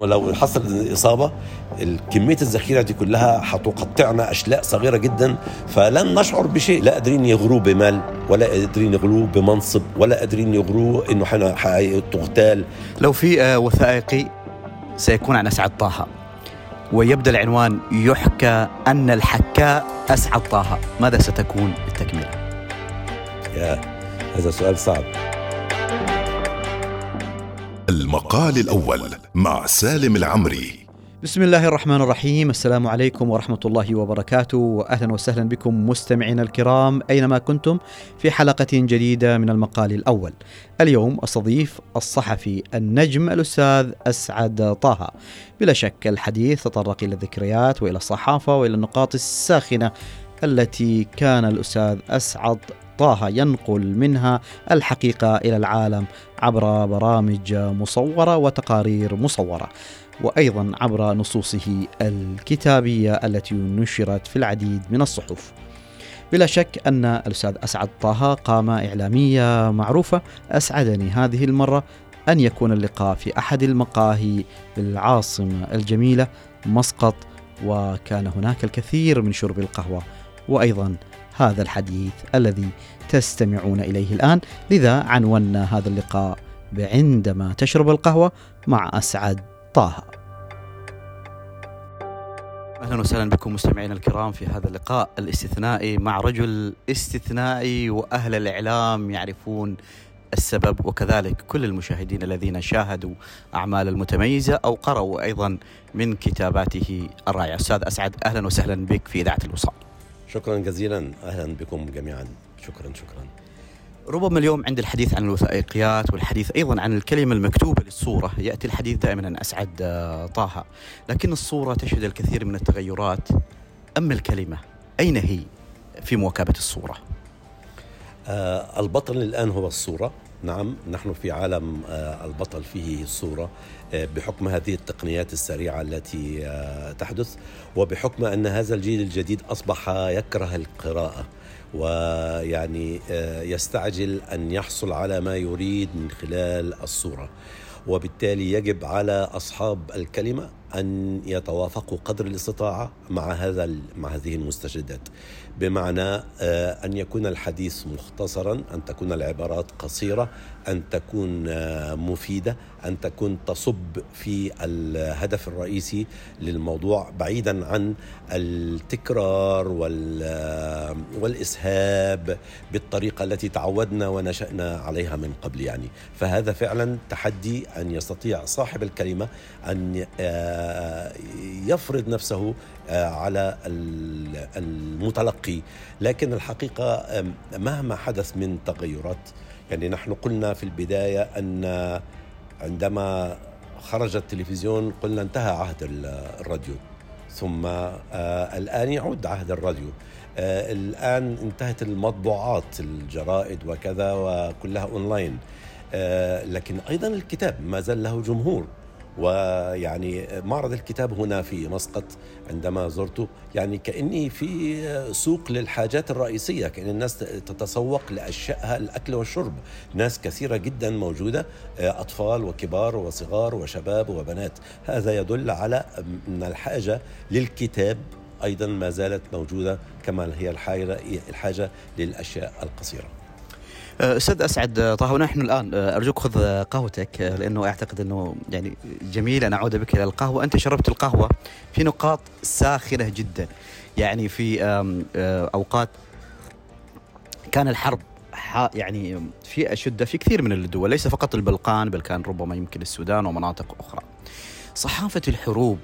ولو حصلت الإصابة كمية الذخيرة دي كلها حتقطعنا أشلاء صغيرة جدا فلن نشعر بشيء. لا قادرين يغروه بمال ولا قادرين يغروه بمنصب ولا قادرين يغروه إنه تغتال. لو في آه، وثائقي سيكون عن أسعد طه ويبدأ العنوان يحكى أن الحكاء أسعد طه. ماذا ستكون التكملة؟ يا هذا سؤال صعب. المقال الأول مع سالم العمري. بسم الله الرحمن الرحيم. السلام عليكم ورحمة الله وبركاته وأهلا وسهلا بكم مستمعينا الكرام أينما كنتم في حلقة جديدة من المقال الأول. اليوم أستضيف الصحفي النجم الأستاذ أسعد طه. بلا شك الحديث تطرق إلى الذكريات وإلى الصحافة وإلى النقاط الساخنة التي كان الأستاذ أسعد طه ينقل منها الحقيقة إلى العالم عبر برامج مصورة وتقارير مصورة وأيضا عبر نصوصه الكتابية التي نشرت في العديد من الصحف. بلا شك أن الأستاذ أسعد طه قامة إعلامية معروفة. أسعدني هذه المرة أن يكون اللقاء في أحد المقاهي بالعاصمة الجميلة مسقط وكان هناك الكثير من شرب القهوة وأيضا هذا الحديث الذي تستمعون إليه الآن، لذا عنونا هذا اللقاء بعندما تشرب القهوة مع أسعد طه. أهلا وسهلا بكم مستمعينا الكرام في هذا اللقاء الاستثنائي مع رجل استثنائي وأهل الإعلام يعرفون السبب وكذلك كل المشاهدين الذين شاهدوا أعمال المتميزة أو قرأوا أيضا من كتاباته الرائعة. أستاذ أسعد أهلا وسهلا بك في إذاعة الوصال. شكرا جزيلا أهلا بكم جميعا شكرا شكرا. ربما اليوم عند الحديث عن الوثائقيات والحديث أيضا عن الكلمة المكتوبة للصورة يأتي الحديث دائما عن أسعد آه، طه. لكن الصورة تشهد الكثير من التغيرات. أما الكلمة أين هي في مواكبة الصورة؟ آه البطل الآن هو الصورة. نعم نحن في عالم آه البطل فيه الصورة آه بحكم هذه التقنيات السريعة التي آه تحدث وبحكم أن هذا الجيل الجديد أصبح يكره القراءة ويعني يستعجل أن يحصل على ما يريد من خلال الصورة وبالتالي يجب على أصحاب الكلمة أن يتوافقوا قدر الاستطاعة مع هذا مع هذه المستجدات بمعنى آه، أن يكون الحديث مختصرا أن تكون العبارات قصيرة أن تكون آه، مفيدة أن تكون تصب في الهدف الرئيسي للموضوع بعيدا عن التكرار آه، والإسهاب بالطريقة التي تعودنا ونشأنا عليها من قبل يعني. فهذا فعلا تحدي أن يستطيع صاحب الكلمة أن يفرض نفسه على المتلقي. لكن الحقيقة مهما حدث من تغيرات يعني نحن قلنا في البداية أن عندما خرج التلفزيون قلنا انتهى عهد الراديو. ثم آه، الآن يعود عهد الراديو. آه، الآن انتهت المطبوعات الجرائد وكذا وكلها أونلاين. آه، لكن أيضا الكتاب ما زال له جمهور. ويعني معرض الكتاب هنا في مسقط عندما زرته يعني كأني في سوق للحاجات الرئيسية كأن الناس تتسوق لأشيائها الأكل والشرب. ناس كثيرة جدا موجودة أطفال وكبار وصغار وشباب وبنات. هذا يدل على أن الحاجة للكتاب أيضا ما زالت موجودة كما هي للأشياء القصيرة. أه، أستاذ أسعد طه ونحن الآن أه، أرجوك خذ قهوتك أه، لأنه أعتقد أنه يعني جميل أن أعود بك إلى القهوة، أنت شربت القهوة في نقاط ساخنة جدا يعني في أوقات كان الحرب يعني في اشده في كثير من الدول ليس فقط البلقان بل كان ربما يمكن السودان ومناطق أخرى. صحافة الحروب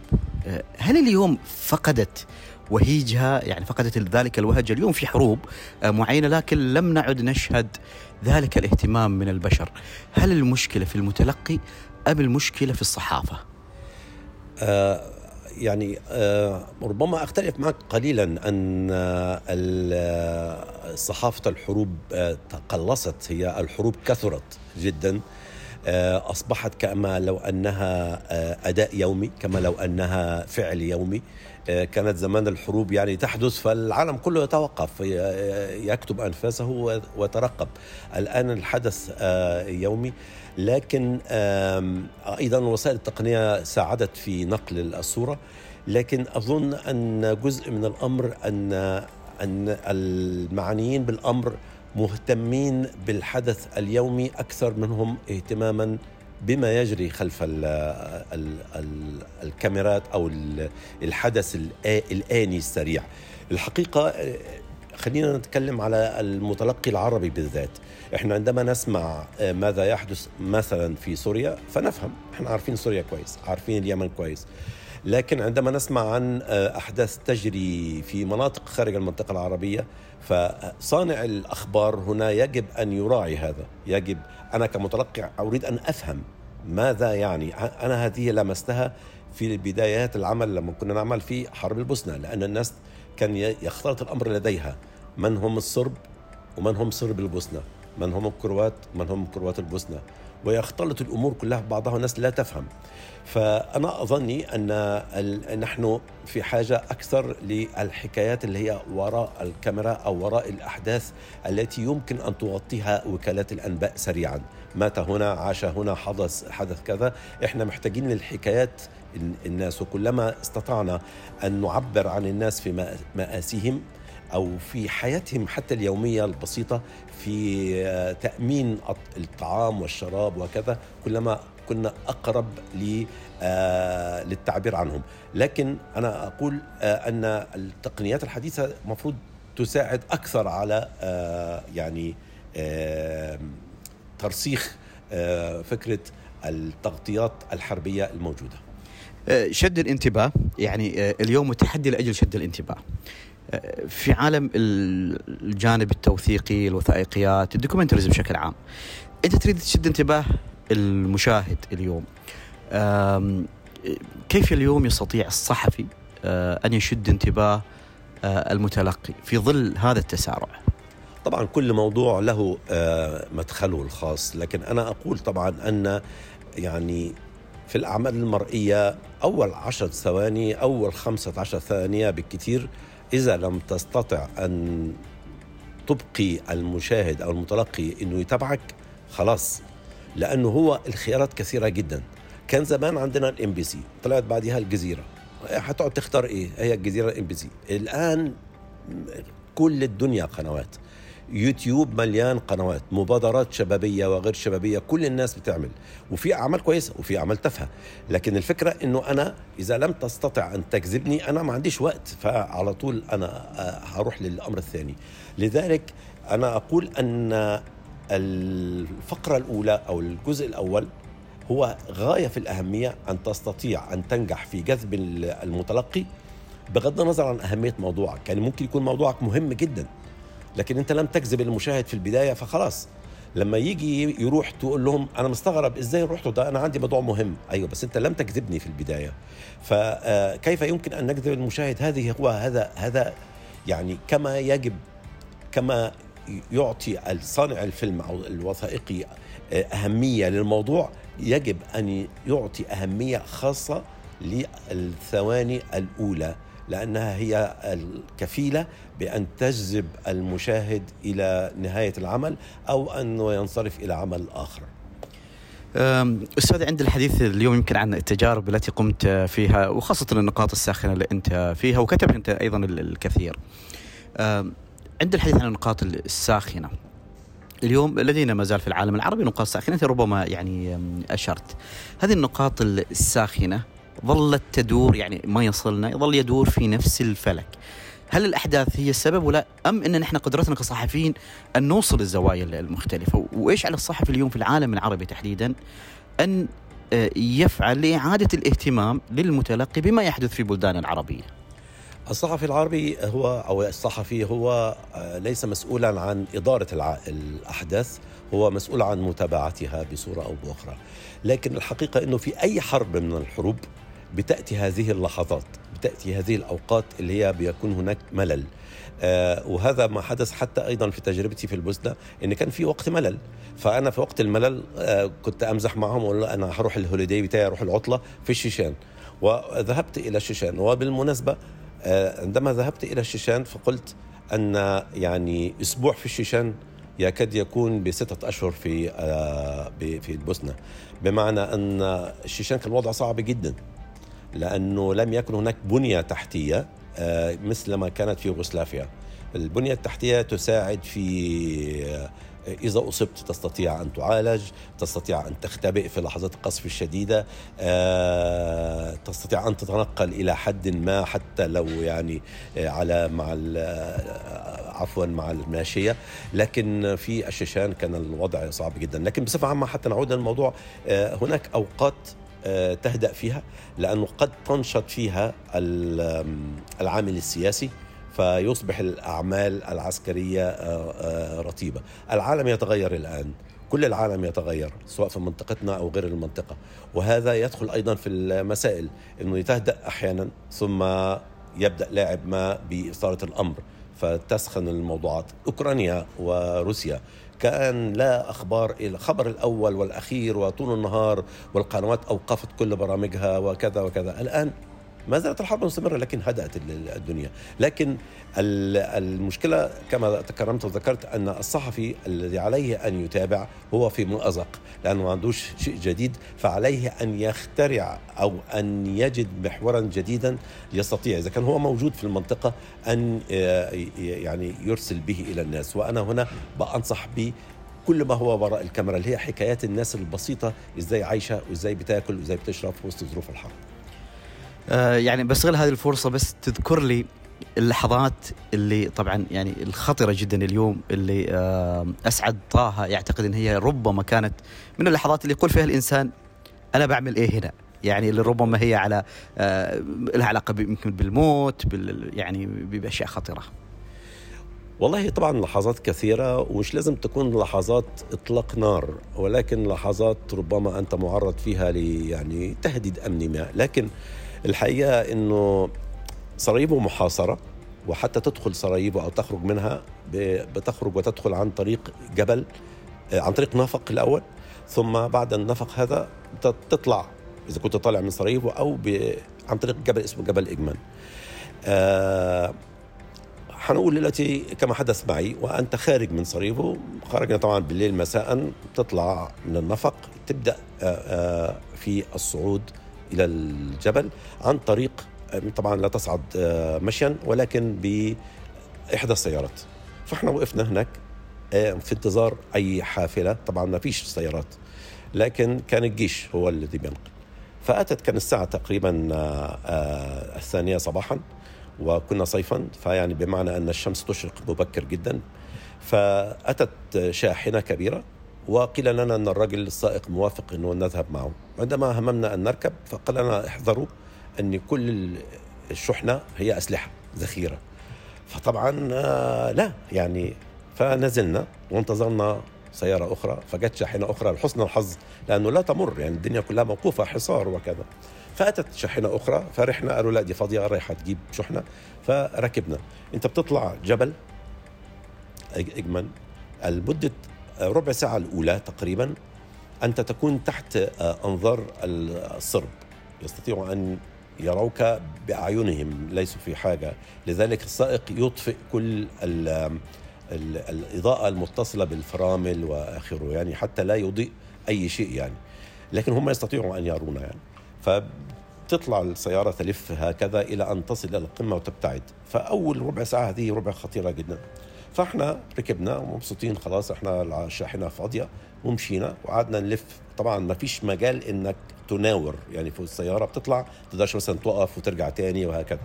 هل اليوم فقدت وهيجها يعني فقدت ذلك الوهج. اليوم في حروب آه، معينة لكن لم نعد نشهد ذلك الاهتمام من البشر. هل المشكلة في المتلقي أم المشكلة في الصحافة؟ آه يعني آه ربما أختلف معك قليلا أن آه صحافة الحروب آه تقلصت. هي الحروب كثرت جدا. آه، أصبحت كما لو أنها آه، أداء يومي كما لو أنها فعل يومي. آه، كانت زمان الحروب يعني تحدث فالعالم كله يتوقف يكتب أنفاسه ويترقب. الآن الحدث يومي. لكن أيضا وسائل التقنية ساعدت في نقل الصورة. لكن أظن أن جزء من الأمر أن أن المعنيين بالأمر مهتمين بالحدث اليومي أكثر منهم اهتماما بما يجري خلف ال ال ال الكاميرات أو الحدث الآني السريع. الحقيقة خلينا نتكلم على المتلقي العربي بالذات. إحنا عندما نسمع ماذا يحدث مثلا في سوريا فنفهم. إحنا عارفين سوريا كويس عارفين اليمن كويس. لكن عندما نسمع عن أحداث تجري في مناطق خارج المنطقة العربية فصانع الأخبار هنا يجب أن يراعي هذا. يجب أنا كمتلقي أريد أن أفهم ماذا يعني. أنا هذه لمستها في بدايات العمل لما كنا نعمل في حرب البوسنة لأن الناس كان يختلط الأمر لديها. من هم الصرب ومن هم صرب البوسنة؟ من هم الكروات من هم كروات البوسنة؟ ويختلط الأمور كلها ببعضها والناس لا تفهم. فأنا أظني أن نحن في حاجة أكثر للحكايات اللي هي وراء الكاميرا أو وراء الأحداث التي يمكن أن تغطيها وكالات الأنباء سريعا. مات هنا عاش هنا حدث حدث كذا. إحنا محتاجين للحكايات الناس. وكلما استطعنا أن نعبر عن الناس في مآسيهم أو في حياتهم حتى اليومية البسيطة في آه، تأمين الطعام والشراب وكذا كلما كنا أقرب آه، للتعبير عنهم. لكن أنا أقول آه، أن التقنيات الحديثة المفروض تساعد أكثر على يعني ترسيخ فكرة التغطيات الحربية الموجودة. شد الانتباه يعني اليوم التحدي لأجل شد الانتباه. في عالم الجانب التوثيقي الوثائقيات الدوكيومنتريز بشكل عام أنت تريد تشد انتباه المشاهد اليوم. كيف اليوم يستطيع الصحفي آه، أن يشد انتباه آه، المتلقي في ظل هذا التسارع؟ طبعا كل موضوع له آه، مدخله الخاص لكن أنا أقول طبعا أن يعني في الأعمال المرئية أول عشر ثواني أول خمسة عشر ثانية بالكثير إذا لم تستطع أن تبقي المشاهد أو المتلقي أنه يتابعك خلاص. لأنه هو الخيارات كثيرة جدا. كان زمان عندنا ال MBC طلعت بعدها الجزيرة. حتقعد تختار إيه؟ هي الجزيرة ال MBC. الآن كل الدنيا قنوات. يوتيوب مليان قنوات مبادرات شبابية وغير شبابية كل الناس بتعمل وفي أعمال كويسة وفي أعمال تافهة لكن الفكرة إنه أنا إذا لم تستطع أن تجذبني أنا ما عنديش وقت فعلى طول أنا آه، هروح للأمر الثاني. لذلك أنا أقول أن الفقرة الأولى أو الجزء الأول هو غاية في الأهمية أن تستطيع أن تنجح في جذب المتلقي بغض النظر عن أهمية موضوعك يعني ممكن يكون موضوعك مهم جدا. لكن انت لم تجذب المشاهد في البداية فخلاص. لما يجي يروح تقول لهم أنا مستغرب إزاي رحتوا ده؟ أنا عندي موضوع مهم. أيوه بس أنت لم تجذبني في البداية. فكيف يمكن أن نجذب المشاهد؟ هذه هو هذا هذا يعني كما يجب كما يعطي صانع الفيلم أو الوثائقي أهمية للموضوع يجب أن يعطي أهمية خاصة للثواني الأولى. لأنها هي الكفيلة بأن تجذب المشاهد إلى نهاية العمل أو انه ينصرف إلى عمل آخر. أستاذ عند الحديث اليوم يمكن عن التجارب التي قمت فيها وخاصة النقاط الساخنة اللي أنت فيها وكتب أنت أيضا الكثير. عند الحديث عن النقاط الساخنة اليوم لدينا ما زال في العالم العربي نقاط ساخنة ربما يعني أشرت. هذه النقاط الساخنة ظلت تدور يعني ما يصلنا يظل يدور في نفس الفلك. هل الأحداث هي السبب ولا أم إن نحن قدرتنا كصحفيين أن نوصل الزوايا المختلفة؟ وإيش على الصحفي اليوم في العالم العربي تحديدا أن آه، يفعل لإعادة الاهتمام للمتلقي بما يحدث في بلدان العربية؟ الصحفي العربي هو أو الصحفي هو آه، ليس مسؤولا عن إدارة الأحداث هو مسؤول عن متابعتها بصورة أو بأخرى. لكن الحقيقة إنه في أي حرب من الحروب بتأتي هذه اللحظات بتأتي هذه الأوقات اللي هي بيكون هناك ملل. آه وهذا ما حدث حتى أيضا في تجربتي في البوسنة إن كان في وقت ملل. فأنا في وقت الملل آه كنت أمزح معهم واقول أنا هروح الهوليداي بتاعي أروح العطلة في الشيشان. وذهبت إلى الشيشان. وبالمناسبة آه عندما ذهبت إلى الشيشان فقلت أن يعني أسبوع في الشيشان يكاد يكون بستة أشهر في في البوسنة. بمعنى أن الشيشان كان الوضع صعب جدا. لأنه لم يكن هناك بنية تحتية آه، مثل ما كانت في يوغوسلافيا. البنية التحتية تساعد في آه، إذا أصبت تستطيع أن تعالج تستطيع أن تختبئ في لحظات القصف الشديدة آه، تستطيع أن تتنقل إلى حد ما حتى لو يعني على مع عفوا مع الماشية. لكن في الشيشان كان الوضع صعب جدا. لكن بصفة عامة حتى نعود للموضوع هناك أوقات تهدأ فيها لأنه قد تنشط فيها العامل السياسي فيصبح الأعمال العسكرية آه، آه، رتيبة العالم يتغير الآن. كل العالم يتغير سواء في منطقتنا أو غير المنطقة. وهذا يدخل أيضا في المسائل إنه تهدأ أحيانا ثم يبدأ لاعب ما بإثارة الأمر. فتسخن الموضوعات. أوكرانيا وروسيا كأن لا أخبار الخبر الأول والأخير وطول النهار والقنوات أوقفت كل برامجها وكذا وكذا. الآن ما زالت الحرب مستمرة لكن هدأت الدنيا. لكن المشكلة كما تكرمت وذكرت أن الصحفي الذي عليه أن يتابع هو في مأزق لأنه ما عندوش شيء جديد فعليه أن يخترع أو أن يجد محورا جديدا يستطيع. إذا كان هو موجود في المنطقة أن يعني يرسل به إلى الناس. وأنا هنا بأنصح ب كل ما هو وراء الكاميرا اللي هي حكايات الناس البسيطة إزاي عايشة وإزاي بتاكل وإزاي بتشرب وسط ظروف الحرب. آه يعني بستغل هذه الفرصة بس تذكر لي اللحظات اللي طبعا يعني الخطرة جدا اليوم اللي آه أسعد طه يعتقد إن هي ربما كانت من اللحظات اللي يقول فيها الإنسان أنا بعمل إيه هنا؟ يعني اللي ربما هي على آه لها علاقة يمكن بالموت بال يعني بأشياء خطيره والله طبعا لحظات كثيرة ومش لازم تكون لحظات إطلاق نار ولكن لحظات ربما أنت معرض فيها لي يعني تهديد أمني ما. لكن الحقيقة أنه سراييبو محاصرة وحتى تدخل سراييبو أو تخرج منها بتخرج وتدخل عن طريق جبل آه، عن طريق نفق الأول ثم بعد النفق هذا تطلع إذا كنت طالع من سراييبو أو عن طريق جبل اسمه جبل إجمان آه حنقول دلوقتي كما حدث معي وأنت خارج من صريفو خرجنا طبعا بالليل مساء تطلع من النفق تبدأ آه، في الصعود إلى الجبل عن طريق آه، طبعا لا تصعد مشيا ولكن بإحدى السيارات. فإحنا وقفنا هناك في انتظار أي حافلة. طبعا ما فيش سيارات لكن كان الجيش هو الذي بينقل. فأتت كان الساعة تقريبا الثانية صباحا وكنا صيفا. فيعني بمعنى أن الشمس تشرق مبكر جدا. فأتت شاحنة كبيرة. وقيل لنا أن الرجل السائق موافق أنه نذهب معه. عندما هممنا أن نركب فقال لنا احذروا أن كل الشحنة هي أسلحة ذخيرة. فطبعا آه، لا يعني فنزلنا وانتظرنا سيارة أخرى فجت شاحنة أخرى لحسن الحظ لأنه لا تمر يعني الدنيا كلها موقوفة حصار وكذا. فأتت شاحنة أخرى فرحنا قالوا لا دي فاضية رايحة تجيب شحنة. فركبنا. أنت بتطلع جبل اجمل المده ربع ساعة الأولى تقريبا أنت تكون تحت أنظار الصرب. يستطيعوا أن يروك بأعينهم ليسوا في حاجة. لذلك السائق يطفئ كل ال ال الإضاءة المتصلة بالفرامل وآخره يعني حتى لا يضيء أي شيء يعني. لكن هم يستطيعوا أن يرونا يعني. فتطلع السيارة تلف هكذا إلى أن تصل إلى القمة وتبتعد. فأول ربع ساعة هذه ربع خطيرة جدا. فاحنا ركبنا ومبسوطين خلاص إحنا الشاحنة فاضية ومشينا وقعدنا نلف. طبعا ما فيش مجال إنك تناور يعني في السيارة بتطلع تقدرش مثلا توقف وترجع تاني وهكذا.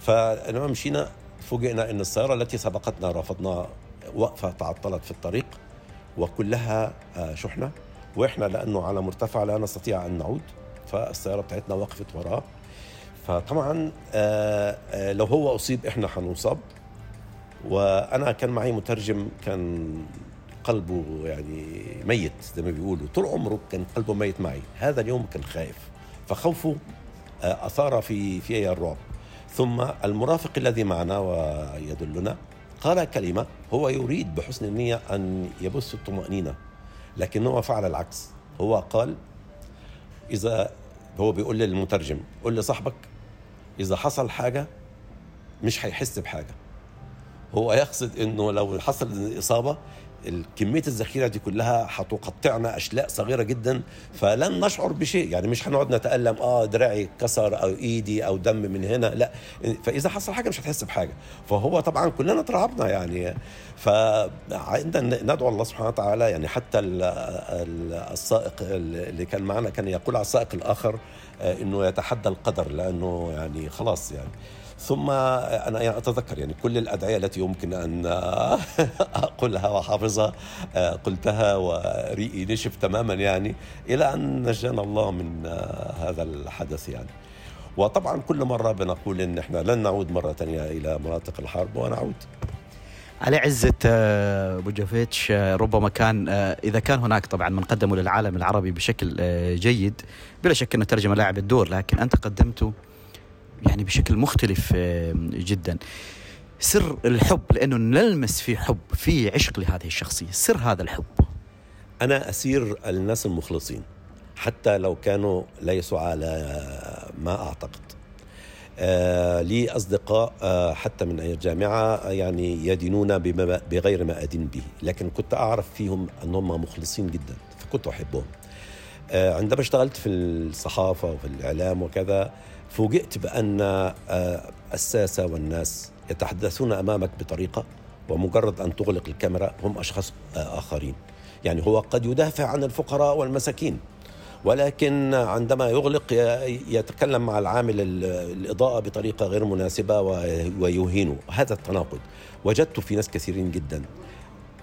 فلما مشينا فوجئنا إن السيارة التي سبقتنا رفضنا وقفة تعطلت في الطريق وكلها آه، شحنة. وإحنا لأنه على مرتفع لا نستطيع أن نعود فالسيارة بتاعتنا وقفت وراه. فطبعا آه، آه، لو هو أصيب إحنا حنصاب وأنا كان معي مترجم كان قلبه يعني ميت زي ما بيقولوا. طول عمره كان قلبه ميت معي. هذا اليوم كان خايف فخوفه آه، أثار في في الرعب ثم المرافق الذي معنا ويدلنا قال كلمة هو يريد بحسن النية أن يبث الطمأنينة لكنه فعل العكس. هو قال إذا هو بيقول للمترجم قول لصاحبك إذا حصل حاجة مش هيحس بحاجة. هو يقصد إنه لو حصل اصابه كميه الذخيرة دي كلها هتقطعنا أشلاء صغيرة جدا فلن نشعر بشيء. يعني مش هنقعد نتألم آه دراعي اتكسر أو إيدي أو دم من هنا لا. فإذا حصل حاجة مش هتحس بحاجة. فهو طبعا كلنا اترعبنا يعني. فعندنا ندعو الله سبحانه وتعالى يعني حتى السائق اللي كان معنا كان يقول على السائق الآخر آه، إنه يتحدى القدر لأنه يعني خلاص يعني. ثم أنا يعني أتذكر يعني كل الأدعية التي يمكن أن أقولها وحافظها قلتها وريقي نشف تماما يعني إلى أن نجانا الله من هذا الحدث يعني. وطبعا كل مرة بنقول إن إحنا لن نعود مرة ثانية إلى مناطق الحرب ونعود. علي عزة أبو جافيتش ربما كان إذا كان هناك طبعا من قدموا للعالم العربي بشكل جيد بلا شك إنه ترجمه لاعب الدور لكن أنت قدمته يعني بشكل مختلف جدا. سر الحب لأنه نلمس في حب في عشق لهذه الشخصية. سر هذا الحب. أنا أسير الناس المخلصين حتى لو كانوا ليسوا على ما أعتقد. آه لي أصدقاء آه حتى من الجامعة يعني يدينون بغير ما أدين به. لكن كنت أعرف فيهم أنهم مخلصين جدا فكنت أحبهم. آه عندما اشتغلت في الصحافة وفي الإعلام وكذا فوجئت بأن آه، الساسة والناس يتحدثون أمامك بطريقة ومجرد أن تغلق الكاميرا هم أشخاص آه، آخرين. يعني هو قد يدافع عن الفقراء والمساكين ولكن عندما يغلق يتكلم مع العامل الإضاءة بطريقة غير مناسبة ويهينه. هذا التناقض وجدت في ناس كثيرين جدا.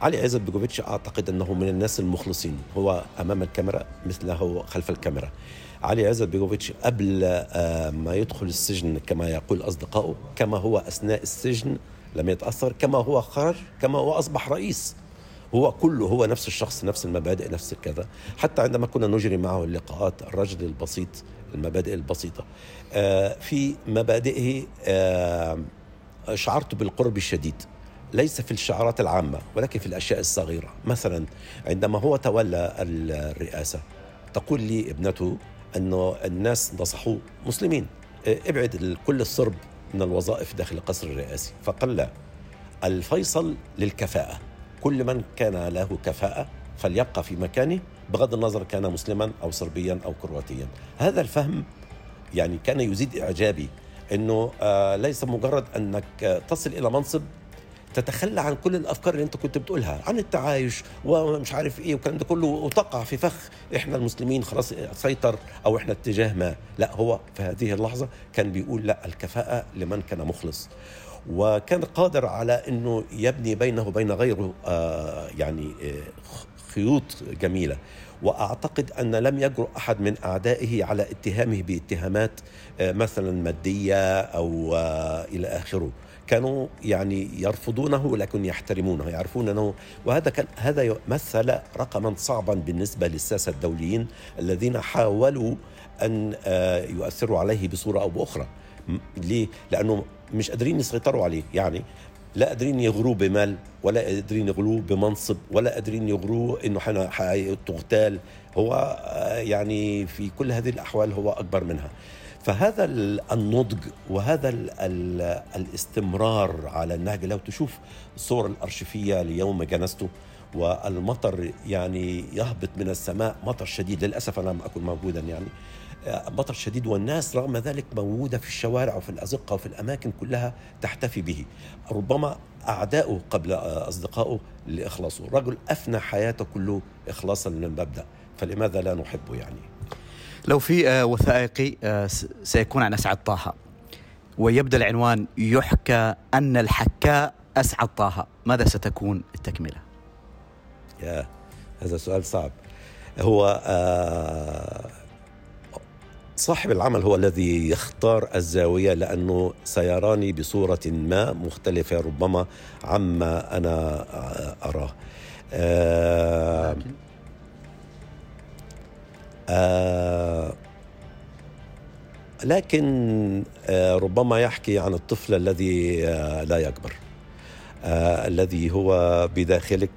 علي عزت بيجوفيتش أعتقد أنه من الناس المخلصين. هو أمام الكاميرا مثله خلف الكاميرا. علي عزت بيجوفيتش قبل آه، ما يدخل السجن كما يقول أصدقائه كما هو أثناء السجن لم يتأثر كما هو خرج كما هو أصبح رئيس. هو كله هو نفس الشخص نفس المبادئ نفس الكذا حتى عندما كنا نجري معه اللقاءات الرجل البسيط المبادئ البسيطة آه، في مبادئه آه، شعرت بالقرب الشديد. ليس في الشعارات العامة ولكن في الأشياء الصغيرة. مثلا عندما هو تولى الرئاسة تقول لي ابنته أنه الناس نصحوه مسلمين ابعد كل الصرب من الوظائف داخل القصر الرئاسي. فقال لا الفيصل للكفاءة. كل من كان له كفاءة فليبقى في مكانه بغض النظر كان مسلما أو صربيا أو كرواتيا. هذا الفهم يعني كان يزيد إعجابي أنه آه، ليس مجرد أنك تصل إلى منصب تتخلى عن كل الأفكار اللي أنت كنت بتقولها عن التعايش ومش عارف إيه والكلام ده كله وتقع في فخ إحنا المسلمين خلاص سيطر أو إحنا اتجاه ما. لا هو في هذه اللحظة كان بيقول لا الكفاءة لمن كان مخلص. وكان قادر على إنه يبني بينه وبين غيره آه يعني آه خيوط جميلة. وأعتقد أن لم يجرؤ أحد من أعدائه على اتهامه باتهامات آه مثلا مادية أو آه إلى آخره. كانوا يعني يرفضونه لكن يحترمونه يعرفون أنه وهذا كان هذا مثل رقما صعبا بالنسبة للساسه الدوليين الذين حاولوا أن آه، يؤثروا عليه بصورة أو بأخرى. ليه؟ لأنه مش قادرين يسيطروا عليه يعني لا قادرين يغروه بمال ولا قادرين يغروه بمنصب ولا قادرين يغروه إنه تغتال. هو آه، يعني في كل هذه الأحوال هو أكبر منها. فهذا النضج وهذا الاستمرار على النهج. لو تشوف الصور الأرشيفية ليوم جنازته والمطر يعني يهبط من السماء مطر شديد للأسف أنا لم أكن موجودا يعني مطر شديد والناس رغم ذلك موجودة في الشوارع وفي الأزقة وفي الأماكن كلها تحتفي به. ربما أعداؤه قبل أصدقائه لإخلاصه. رجل أفنى حياته كله إخلاصا للمبدأ فلماذا لا نحبه يعني؟ لو في آه، وثائقي آه، سيكون عن أسعد طه. ويبدأ العنوان يحكى أن الحكاء أسعد طه. ماذا ستكون التكملة؟ يا هذا سؤال صعب. هو آه، صاحب العمل هو الذي يختار الزاوية لأنه سيراني بصورة ما مختلفة ربما عما أنا أراه. لكن لكن ربما يحكي عن الطفل الذي لا يكبر. الذي هو بداخلك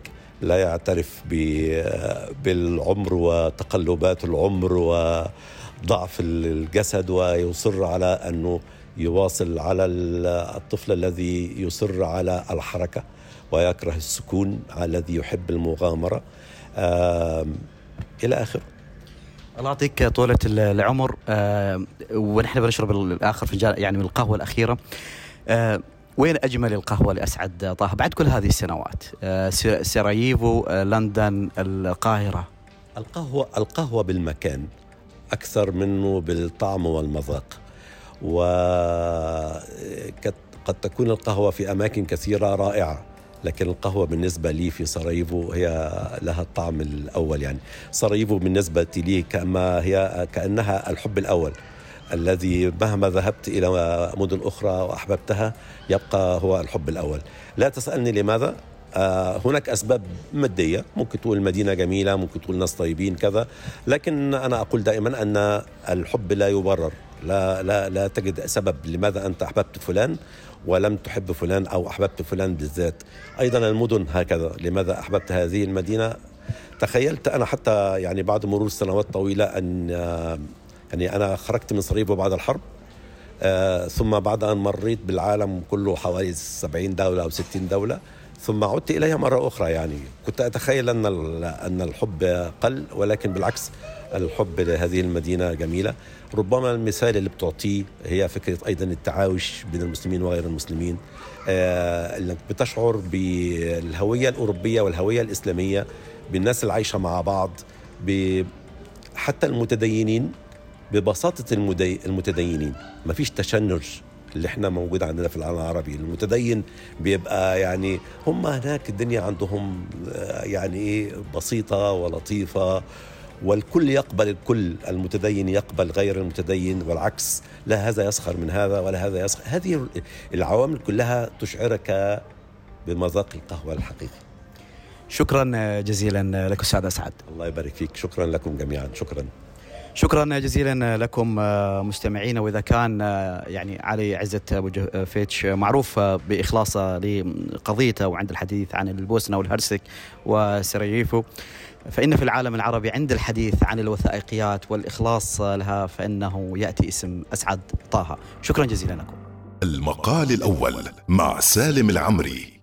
لا يعترف بالعمر وتقلبات العمر وضعف الجسد ويصر على أنه يواصل على الطفل الذي يصر على الحركة ويكره السكون الذي يحب المغامرة. إلى آخره. الله يعطيك طولة العمر. آه ونحن بنشرب الآخر فنجان يعني من القهوة الأخيرة. آه وين أجمل القهوة لأسعد طه؟ بعد كل هذه السنوات. آه سراييفو آه لندن القاهرة. القهوة القهوة بالمكان أكثر منه بالطعم والمذاق. وقد تكون القهوة في أماكن كثيرة رائعة. لكن القهوة بالنسبة لي في سراييفو هي لها الطعم الأول يعني. سراييفو بالنسبة لي كما هي كأنها الحب الأول الذي مهما ذهبت إلى مدن أخرى وأحببتها يبقى هو الحب الأول. لا تسألني لماذا؟ آه هناك أسباب مادية. ممكن تقول المدينة جميلة ممكن تقول ناس طيبين كذا لكن أنا أقول دائما أن الحب لا يبرر لا لا لا تجد سبب لماذا أنت أحببت فلان. ولم تحب فلان أو أحببت فلان بالذات. أيضا المدن هكذا. لماذا أحببت هذه المدينة؟ تخيلت أنا حتى يعني بعد مرور سنوات طويله أن يعني أنا خرجت من صريبو بعد الحرب آه ثم بعد أن مريت بالعالم كله حوالي 70 دولة أو 60 دولة ثم عدت إليها مرة أخرى يعني. كنت أتخيل أن أن الحب قل ولكن بالعكس الحب لهذه المدينة جميلة. ربما المثال اللي بتعطيه هي فكرة أيضا التعايش بين المسلمين وغير المسلمين. آه، إنك بتشعر بالهوية الأوروبية والهوية الإسلامية بالناس اللي عايشة مع بعض حتى المتدينين ببساطة المتدينين. ما فيش تشنج اللي إحنا موجود عندنا في العالم العربي. المتدين بيبقى يعني هم هناك الدنيا عندهم آه، يعني إيه بسيطة ولطيفة. والكل يقبل الكل المتدين يقبل غير المتدين والعكس لا هذا يسخر من هذا ولا هذا يسخر. هذه العوامل كلها تشعرك بمذاق القهوة الحقيقي. شكرا جزيلا لك أستاذ أسعد. الله يبارك فيك. شكرا لكم جميعا. شكرا. شكرا جزيلا لكم مستمعينا وإذا كان يعني علي عزة أبو فيتش معروف بإخلاصه لقضيته وعند الحديث عن البوسنة والهرسك وسراييفو فإن في العالم العربي عند الحديث عن الوثائقيات والإخلاص لها فإنه يأتي اسم أسعد طه. شكرا جزيلا لكم. المقال الأول مع سالم العمري.